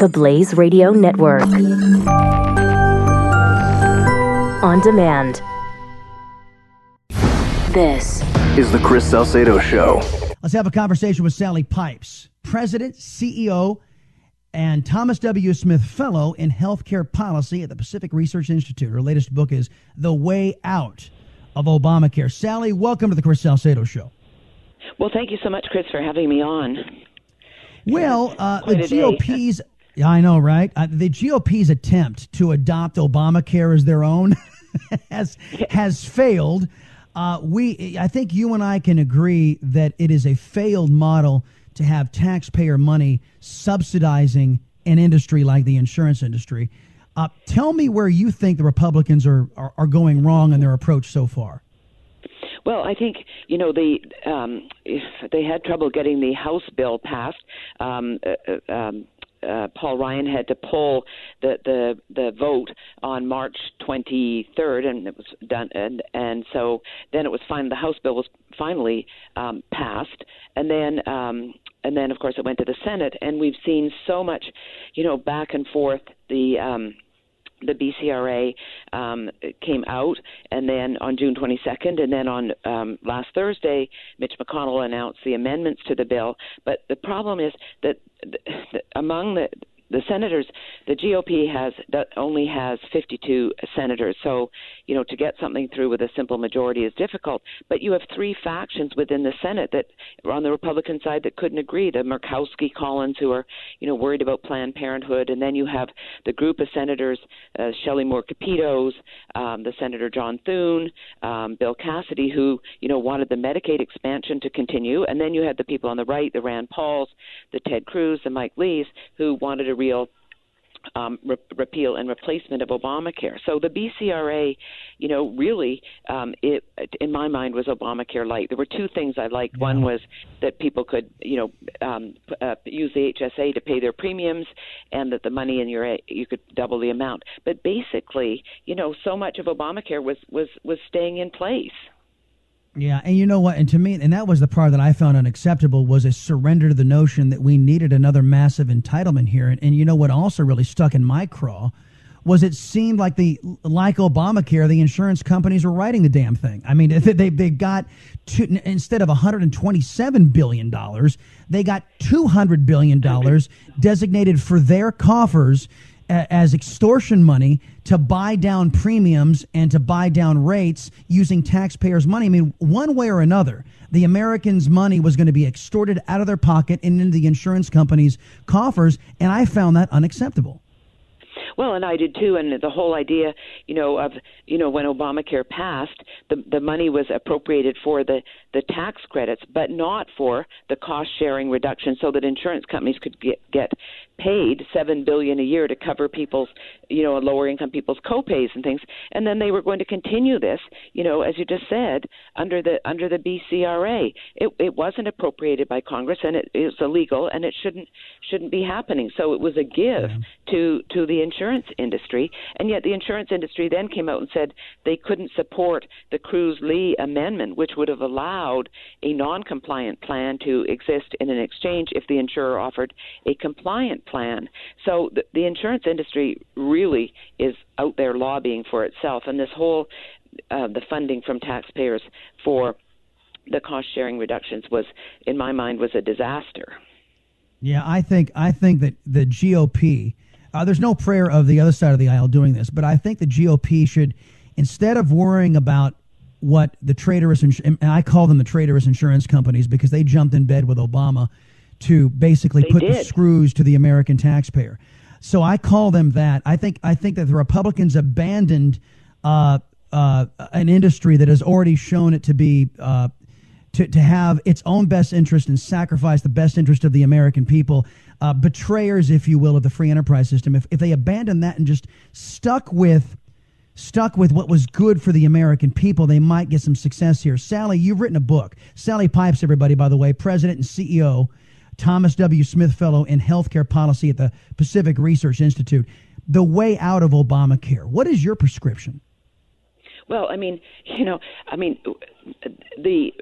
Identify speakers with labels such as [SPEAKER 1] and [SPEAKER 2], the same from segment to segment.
[SPEAKER 1] The Blaze Radio Network. On demand. This
[SPEAKER 2] is the Chris Salcedo Show.
[SPEAKER 3] Let's have a conversation with Sally Pipes, President, CEO, and Thomas W. Smith Fellow in Healthcare Policy at the Pacific Research Institute. Her latest book is The Way Out of Obamacare. Sally, welcome to the Chris Salcedo Show.
[SPEAKER 4] Well, thank you so much, Chris, for having me on.
[SPEAKER 3] Well, uh, the GOP's. Yeah, I know, right? Uh, the GOP's attempt to adopt Obamacare as their own has has failed. Uh, we, I think you and I can agree that it is a failed model to have taxpayer money subsidizing an industry like the insurance industry. Uh, tell me where you think the Republicans are, are, are going wrong in their approach so far.
[SPEAKER 4] Well, I think you know they um, they had trouble getting the House bill passed. Um, uh, uh, um, uh, Paul Ryan had to pull the the the vote on March 23rd, and it was done. And and so then it was fine. The House bill was finally um, passed, and then um, and then of course it went to the Senate, and we've seen so much, you know, back and forth. The um, the BCRA um, came out, and then on June 22nd, and then on um, last Thursday, Mitch McConnell announced the amendments to the bill. But the problem is that among the the senators, the GOP has only has 52 senators. So, you know, to get something through with a simple majority is difficult. But you have three factions within the Senate that on the Republican side that couldn't agree. The Murkowski Collins, who are, you know, worried about Planned Parenthood, and then you have the group of senators, uh, Shelley Moore Capitos, um, the Senator John Thune, um, Bill Cassidy, who, you know, wanted the Medicaid expansion to continue, and then you had the people on the right, the Rand Pauls, the Ted Cruz, the Mike Lees, who wanted a real um, re- repeal and replacement of Obamacare. So the BCRA, you know, really, um, it in my mind was Obamacare light. There were two things I liked. Yeah. One was that people could, you know, um, uh, use the HSA to pay their premiums, and that the money in your you could double the amount. But basically, you know, so much of Obamacare was was was staying in place.
[SPEAKER 3] Yeah, and you know what? And to me, and that was the part that I found unacceptable was a surrender to the notion that we needed another massive entitlement here. And, and you know what also really stuck in my craw was it seemed like the like Obamacare, the insurance companies were writing the damn thing. I mean, they they got two, instead of 127 billion dollars, they got 200 billion dollars designated for their coffers as extortion money to buy down premiums and to buy down rates using taxpayers' money. I mean, one way or another, the Americans' money was going to be extorted out of their pocket and into the insurance companies' coffers, and I found that unacceptable.
[SPEAKER 4] Well, and I did too. And the whole idea, you know, of you know when Obamacare passed, the the money was appropriated for the the tax credits, but not for the cost sharing reduction, so that insurance companies could get get paid seven billion a year to cover people's, you know, lower income people's copays and things, and then they were going to continue this, you know, as you just said, under the under the BCRA. It it wasn't appropriated by Congress, and it is illegal, and it shouldn't shouldn't be happening. So it was a give yeah. Mm-hmm. to to the insurance industry, and yet the insurance industry then came out and said they couldn't support the Cruz Lee amendment, which would have allowed a non-compliant plan to exist in an exchange if the insurer offered a compliant plan. So the, the insurance industry really is out there lobbying for itself, and this whole uh, the funding from taxpayers for the cost sharing reductions was, in my mind, was a disaster.
[SPEAKER 3] Yeah, I think I think that the GOP. Uh, there's no prayer of the other side of the aisle doing this, but I think the GOP should, instead of worrying about what the traitorous, and I call them the traitorous insurance companies because they jumped in bed with Obama to basically
[SPEAKER 4] they
[SPEAKER 3] put
[SPEAKER 4] did.
[SPEAKER 3] the screws to the American taxpayer. So I call them that. I think I think that the Republicans abandoned uh, uh, an industry that has already shown it to be uh, to, to have its own best interest and sacrifice the best interest of the American people. Uh, betrayers, if you will, of the free enterprise system. If, if they abandoned that and just stuck with stuck with what was good for the American people, they might get some success here. Sally, you've written a book. Sally Pipes, everybody, by the way, president and CEO Thomas W. Smith Fellow in Healthcare Policy at the Pacific Research Institute. The way out of Obamacare. What is your prescription?
[SPEAKER 4] Well, I mean, you know, I mean, the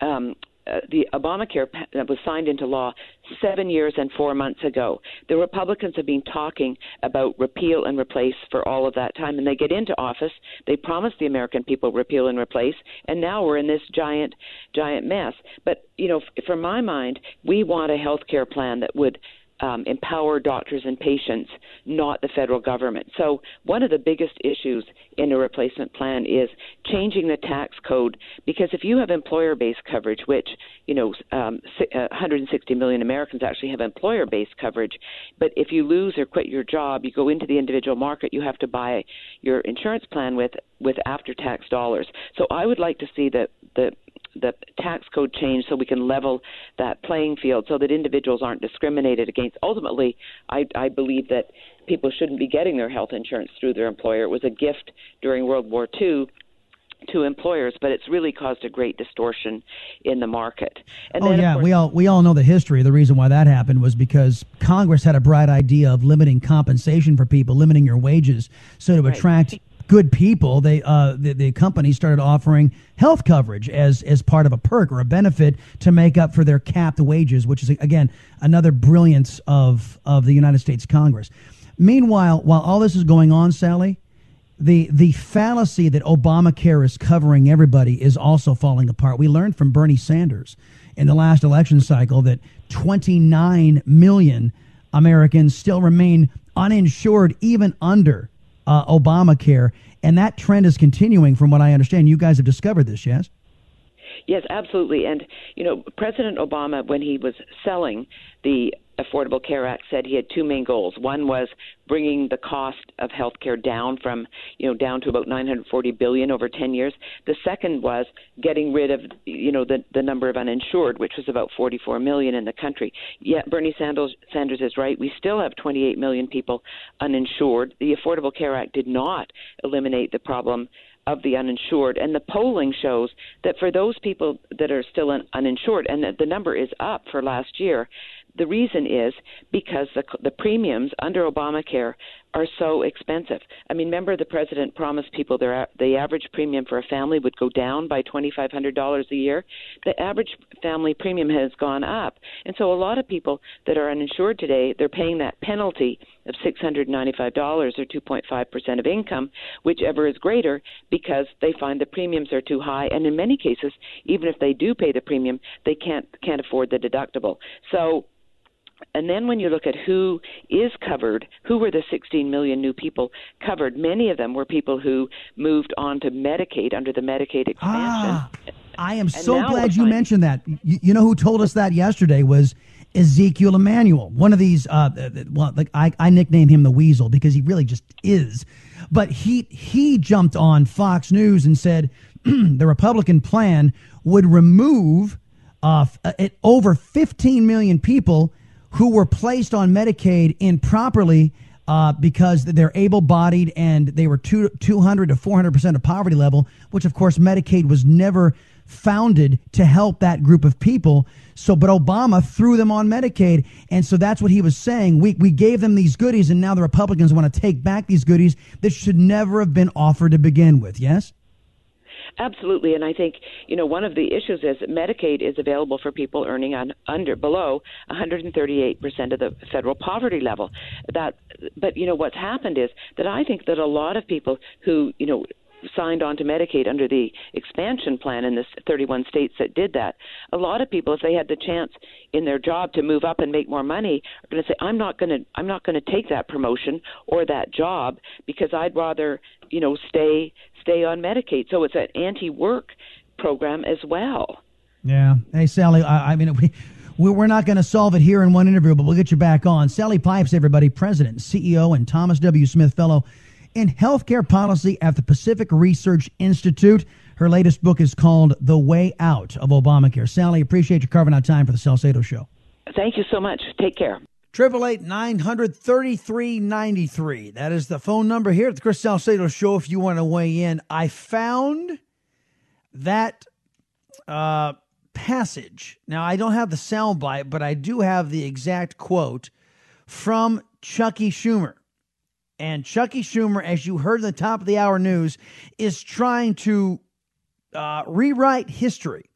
[SPEAKER 4] um, uh, the Obamacare was signed into law seven years and four months ago. The Republicans have been talking about repeal and replace for all of that time, and they get into office. They promise the American people repeal and replace, and now we're in this giant, giant mess. But you know, from my mind, we want a health care plan that would um, empower doctors and patients, not the federal government. So, one of the biggest issues in a replacement plan is changing the tax code because if you have employer based coverage, which, you know, um, 160 uh, million Americans actually have employer based coverage, but if you lose or quit your job, you go into the individual market, you have to buy your insurance plan with, with after tax dollars. So, I would like to see the, the the tax code change so we can level that playing field so that individuals aren't discriminated against. Ultimately, I, I believe that people shouldn't be getting their health insurance through their employer. It was a gift during World War II to employers, but it's really caused a great distortion in the market.
[SPEAKER 3] And oh yeah, course, we all we all know the history. The reason why that happened was because Congress had a bright idea of limiting compensation for people, limiting your wages, so to right. attract good people, they uh, the, the company started offering health coverage as as part of a perk or a benefit to make up for their capped wages, which is again another brilliance of of the United States Congress. Meanwhile, while all this is going on, Sally, the the fallacy that Obamacare is covering everybody is also falling apart. We learned from Bernie Sanders in the last election cycle that 29 million Americans still remain uninsured even under uh, Obamacare, and that trend is continuing, from what I understand. You guys have discovered this, yes?
[SPEAKER 4] Yes, absolutely. And you know, President Obama, when he was selling the Affordable Care Act said he had two main goals. One was bringing the cost of health care down from, you know, down to about 940 billion over 10 years. The second was getting rid of, you know, the the number of uninsured, which was about 44 million in the country. Yet Bernie Sanders Sanders is right. We still have 28 million people uninsured. The Affordable Care Act did not eliminate the problem of the uninsured. And the polling shows that for those people that are still uninsured, and the number is up for last year, the reason is because the, the premiums under Obamacare are so expensive. I mean, remember the president promised people their the average premium for a family would go down by twenty five hundred dollars a year. The average family premium has gone up, and so a lot of people that are uninsured today, they're paying that penalty of six hundred ninety five dollars or two point five percent of income, whichever is greater, because they find the premiums are too high, and in many cases, even if they do pay the premium, they can't can't afford the deductible. So and then when you look at who is covered, who were the 16 million new people covered? Many of them were people who moved on to Medicaid under the Medicaid expansion.
[SPEAKER 3] Ah, I am so glad you mentioned that. You, you, know who told us that yesterday was Ezekiel Emanuel, one of these. Uh, uh, well, like I, I nickname him the Weasel because he really just is. But he he jumped on Fox News and said the Republican plan would remove uh, over 15 million people who were placed on Medicaid improperly uh, because they're able bodied and they were two, 200 to 400% of poverty level, which of course Medicaid was never founded to help that group of people. So, but Obama threw them on Medicaid. And so that's what he was saying. We, we gave them these goodies, and now the Republicans want to take back these goodies that should never have been offered to begin with. Yes?
[SPEAKER 4] Absolutely, and I think you know one of the issues is that Medicaid is available for people earning on under below 138 percent of the federal poverty level. That, but you know what's happened is that I think that a lot of people who you know signed on to Medicaid under the expansion plan in the 31 states that did that. A lot of people, if they had the chance in their job to move up and make more money, are going to say, "I'm not going to, I'm not going to take that promotion or that job because I'd rather, you know, stay stay on Medicaid." So it's an anti-work program as well.
[SPEAKER 3] Yeah. Hey, Sally. I, I mean, we we're not going to solve it here in one interview, but we'll get you back on. Sally Pipes, everybody, President, CEO, and Thomas W. Smith Fellow in healthcare policy at the Pacific Research Institute. Her latest book is called The Way Out of Obamacare. Sally, appreciate you carving out time for the Salcedo Show.
[SPEAKER 4] Thank you so much. Take care.
[SPEAKER 3] Triple eight nine hundred thirty three ninety three. That is the phone number here at the Chris Salcedo Show. If you want to weigh in, I found that uh, passage. Now I don't have the soundbite, but I do have the exact quote from Chuckie Schumer. And Chuckie Schumer, as you heard in the top of the hour news, is trying to uh, rewrite history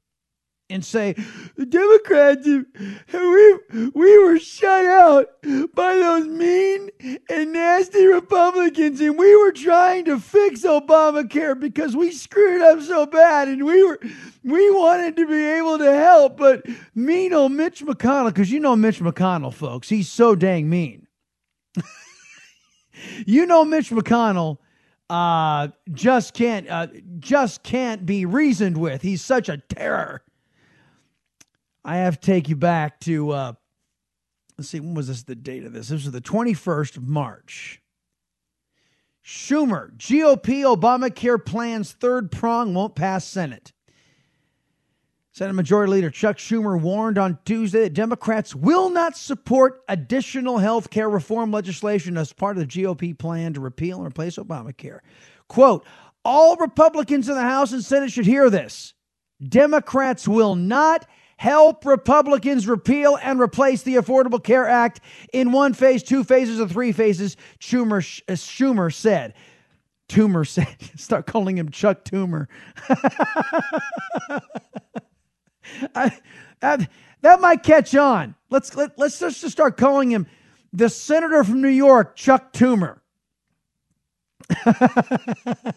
[SPEAKER 3] and say the Democrats we we were shut out by those mean and nasty Republicans and we were trying to fix Obamacare because we screwed up so bad and we were we wanted to be able to help but mean old Mitch McConnell because you know Mitch McConnell folks he's so dang mean you know Mitch McConnell uh, just can't uh, just can't be reasoned with. He's such a terror. I have to take you back to uh, let's see when was this the date of this? This was the 21st of March. Schumer, GOP Obamacare plans third prong won't pass Senate. Senate Majority Leader Chuck Schumer warned on Tuesday that Democrats will not support additional health care reform legislation as part of the GOP plan to repeal and replace Obamacare. Quote, all Republicans in the House and Senate should hear this. Democrats will not help Republicans repeal and replace the Affordable Care Act in one phase, two phases, or three phases, Schumer, uh, Schumer said. Toomer said, start calling him Chuck Toomer. I, that, that might catch on. Let's let, let's just start calling him the senator from New York, Chuck Toomer.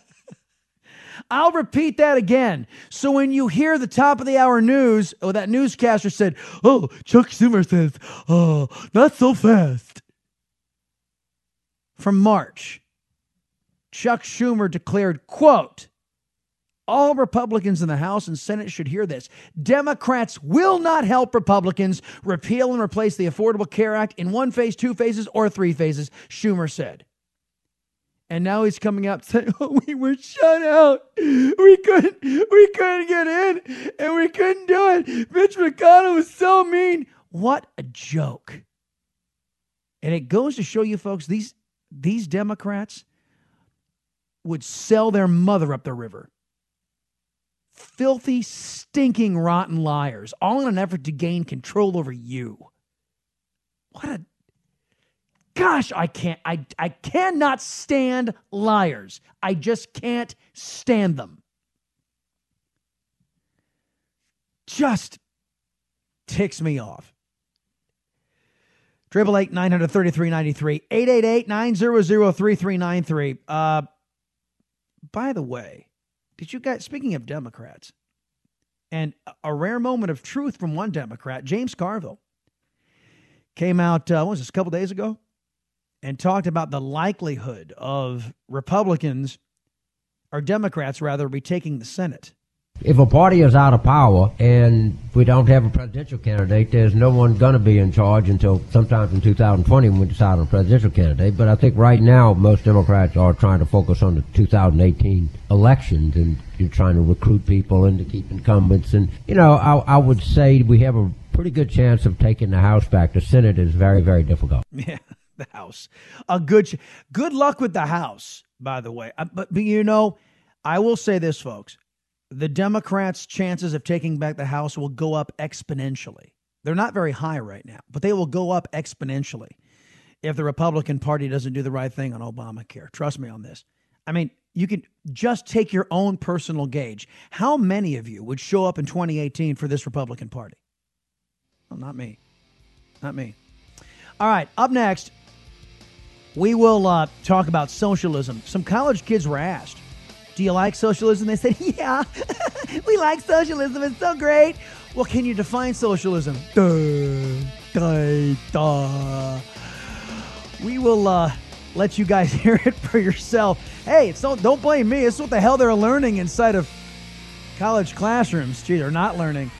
[SPEAKER 3] I'll repeat that again. So when you hear the top of the hour news, or oh, that newscaster said, "Oh, Chuck Schumer says, oh, not so fast." From March, Chuck Schumer declared, "quote." All Republicans in the House and Senate should hear this. Democrats will not help Republicans repeal and replace the Affordable Care Act in one phase, two phases, or three phases, Schumer said. And now he's coming out saying, oh, we were shut out. We couldn't, we couldn't get in and we couldn't do it. Mitch McConnell was so mean. What a joke. And it goes to show you folks, these, these Democrats would sell their mother up the river filthy, stinking, rotten liars, all in an effort to gain control over you. What a gosh, I can't I I cannot stand liars. I just can't stand them. Just ticks me off. Triple eight nine hundred thirty three ninety three eight eight eight nine zero zero three three nine three. Uh, by the way, did you guys, speaking of Democrats, and a rare moment of truth from one Democrat, James Carville, came out, uh, what was this, a couple days ago, and talked about the likelihood of Republicans, or Democrats rather, retaking the Senate.
[SPEAKER 5] If a party is out of power and we don't have a presidential candidate, there's no one going to be in charge until sometime in 2020 when we decide on a presidential candidate. But I think right now most Democrats are trying to focus on the 2018 elections and you're trying to recruit people and to keep incumbents. And, you know, I, I would say we have a pretty good chance of taking the House back. The Senate is very, very difficult.
[SPEAKER 3] Yeah, the House. A good, good luck with the House, by the way. Uh, but, but, you know, I will say this, folks the Democrats' chances of taking back the House will go up exponentially. They're not very high right now, but they will go up exponentially if the Republican Party doesn't do the right thing on Obamacare. Trust me on this. I mean, you can just take your own personal gauge. How many of you would show up in 2018 for this Republican Party? Well, not me. Not me. All right, up next, we will uh, talk about socialism. Some college kids were asked do you like socialism? They said, Yeah, we like socialism. It's so great. Well, can you define socialism? Duh, duh, duh. We will uh, let you guys hear it for yourself. Hey, it's don't, don't blame me. It's what the hell they're learning inside of college classrooms. Gee, they're not learning.